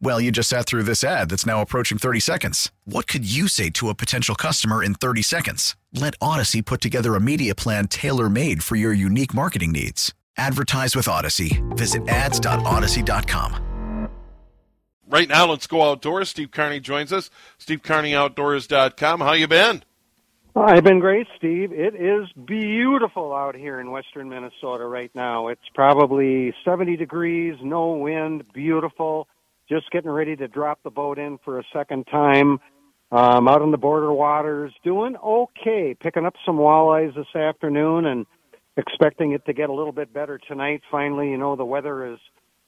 Well, you just sat through this ad that's now approaching 30 seconds. What could you say to a potential customer in 30 seconds? Let Audacy put together a media plan tailor made for your unique marketing needs. Advertise with Audacy. Visit ads.audacy.com. Right now, let's go outdoors. Steve Carney joins us. SteveCarneyOutdoors.com. How you been? I've been great, Steve. It is beautiful out here in western Minnesota right now. It's probably 70 degrees, no wind, beautiful just getting ready to drop the boat in for a second time. Um, out in the border waters, doing okay, picking up some walleyes this afternoon and expecting it to get a little bit better tonight. Finally, you know, the weather has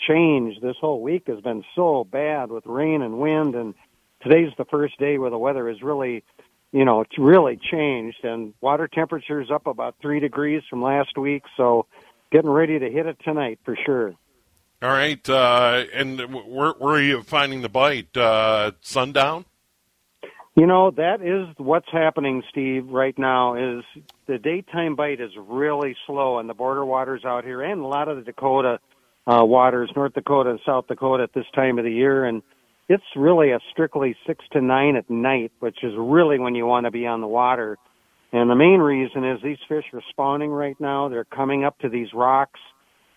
changed. This whole week has been so bad with rain and wind, and today's the first day where the weather has really, you know, it's really changed. And water temperature's up about three degrees from last week, so getting ready to hit it tonight for sure. All right, uh, and where, where, are you finding the bite? Uh, sundown. You know that is what's happening, Steve. Right now is the daytime bite is really slow in the border waters out here, and a lot of the Dakota uh, waters, North Dakota and South Dakota at this time of the year, and it's really a strictly six to nine at night, which is really when you want to be on the water. And the main reason is these fish are spawning right now. They're coming up to these rocks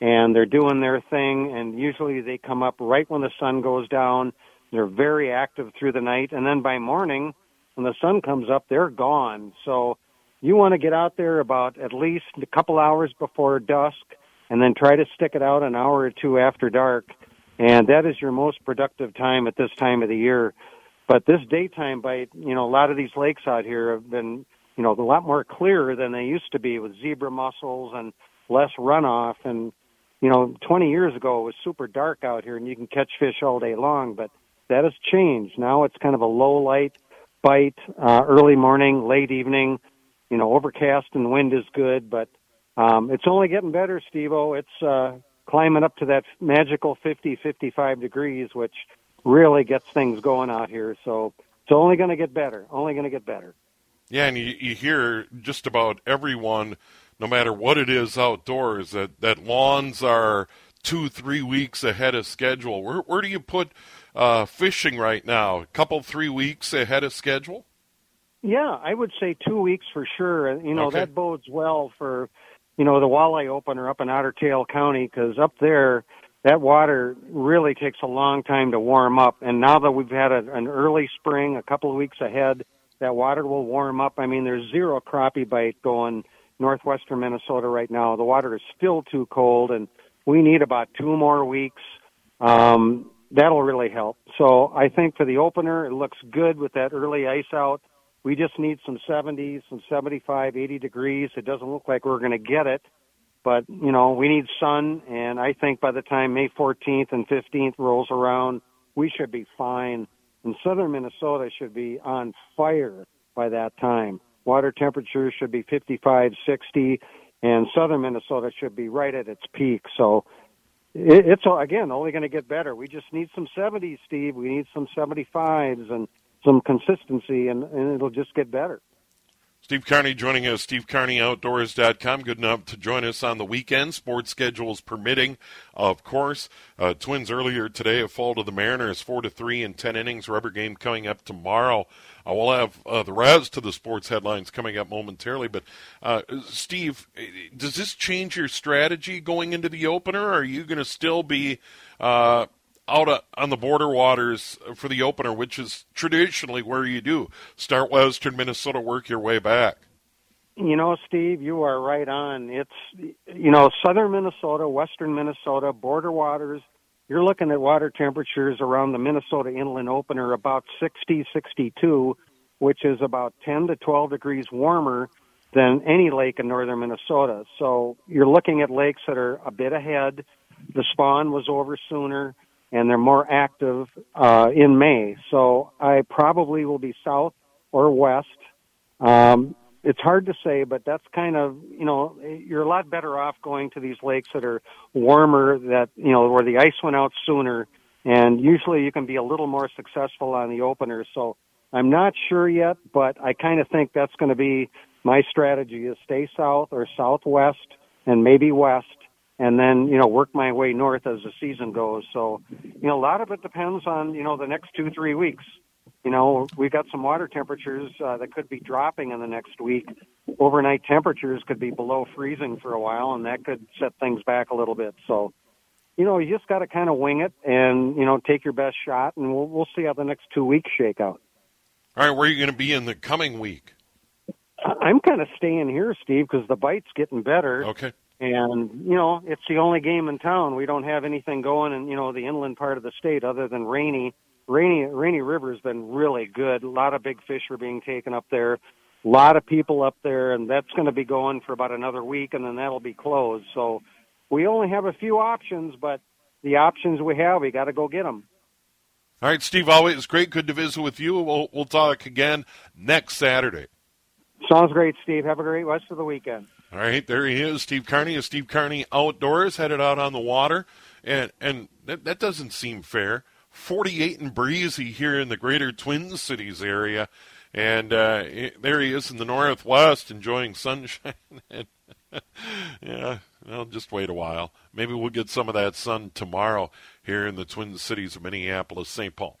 and they're doing their thing and usually they come up right when the sun goes down. They're very active through the night and then by morning when the sun comes up they're gone. So you want to get out there about at least a couple hours before dusk and then try to stick it out an hour or two after dark. And that is your most productive time at this time of the year. But this daytime bite you know a lot of these lakes out here have been you know a lot more clear than they used to be with zebra mussels and less runoff and you know, 20 years ago it was super dark out here and you can catch fish all day long, but that has changed. Now it's kind of a low light bite, uh, early morning, late evening, you know, overcast and wind is good, but, um, it's only getting better, Stevo. It's, uh, climbing up to that magical 50, 55 degrees, which really gets things going out here. So it's only going to get better, only going to get better. Yeah, and you, you hear just about everyone no matter what it is outdoors, that, that lawns are two, three weeks ahead of schedule. Where, where do you put uh, fishing right now? A couple, three weeks ahead of schedule? Yeah, I would say two weeks for sure. You know, okay. that bodes well for, you know, the walleye opener up in Otter Tail County because up there, that water really takes a long time to warm up. And now that we've had a, an early spring, a couple of weeks ahead, that water will warm up. I mean, there's zero crappie bite going – northwestern Minnesota right now. The water is still too cold, and we need about two more weeks. Um, that'll really help. So I think for the opener, it looks good with that early ice out. We just need some 70s, some 75, 80 degrees. It doesn't look like we're going to get it, but you know we need sun, and I think by the time May 14th and 15th rolls around, we should be fine. And southern Minnesota should be on fire by that time. Water temperature should be 55, 60, and southern Minnesota should be right at its peak. So it, it's again only going to get better. We just need some 70s, Steve. We need some 75s and some consistency, and, and it'll just get better. Steve Carney joining us, SteveCarneyOutdoors.com. Good enough to join us on the weekend, sports schedules permitting, of course. Uh, twins earlier today have fall to the Mariners, 4 to 3 in 10 innings. Rubber game coming up tomorrow. Uh, we'll have uh, the rest to the sports headlines coming up momentarily. But, uh, Steve, does this change your strategy going into the opener? Are you going to still be uh, out on the border waters for the opener, which is traditionally where you do start western Minnesota, work your way back. You know, Steve, you are right on. It's, you know, southern Minnesota, western Minnesota, border waters. You're looking at water temperatures around the Minnesota inland opener about 60, 62, which is about 10 to 12 degrees warmer than any lake in northern Minnesota. So you're looking at lakes that are a bit ahead. The spawn was over sooner and they're more active uh, in May. So I probably will be south or west. Um, it's hard to say, but that's kind of you know you're a lot better off going to these lakes that are warmer, that you know where the ice went out sooner, and usually you can be a little more successful on the opener. So I'm not sure yet, but I kind of think that's going to be my strategy: is stay south or southwest, and maybe west, and then you know work my way north as the season goes. So you know a lot of it depends on you know the next two three weeks. You know we've got some water temperatures uh, that could be dropping in the next week. Overnight temperatures could be below freezing for a while, and that could set things back a little bit. So you know you just got to kind of wing it and you know take your best shot, and we'll we'll see how the next two weeks shake out. All right, where are you going to be in the coming week? I'm kind of staying here, Steve, because the bite's getting better. Okay and you know it's the only game in town. We don't have anything going in you know the inland part of the state other than Rainy. Rainy Rainy River's been really good. A lot of big fish are being taken up there. A lot of people up there, and that's going to be going for about another week, and then that'll be closed. So we only have a few options, but the options we have, we got to go get them. All right, Steve. Always great. Good to visit with you. We'll we'll talk again next Saturday. Sounds great, Steve. Have a great rest of the weekend. All right, there he is, Steve Carney of Steve Carney Outdoors, headed out on the water, and and that, that doesn't seem fair. 48 and breezy here in the greater Twin Cities area, and uh, there he is in the northwest enjoying sunshine. yeah, well, just wait a while. Maybe we'll get some of that sun tomorrow here in the Twin Cities of Minneapolis, St. Paul.